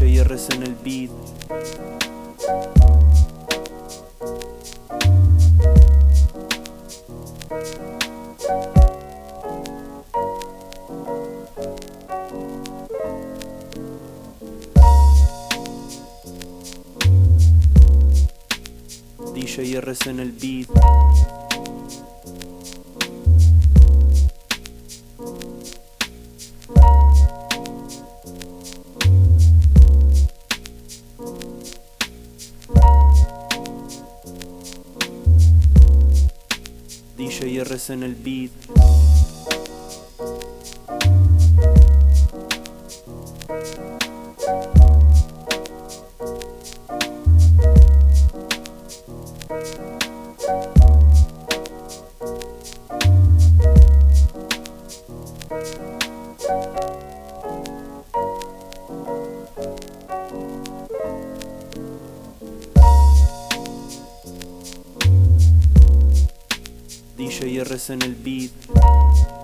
RS en el beat. DJ RS en el beat. DJ RS en el beat. DJ RS en el beat.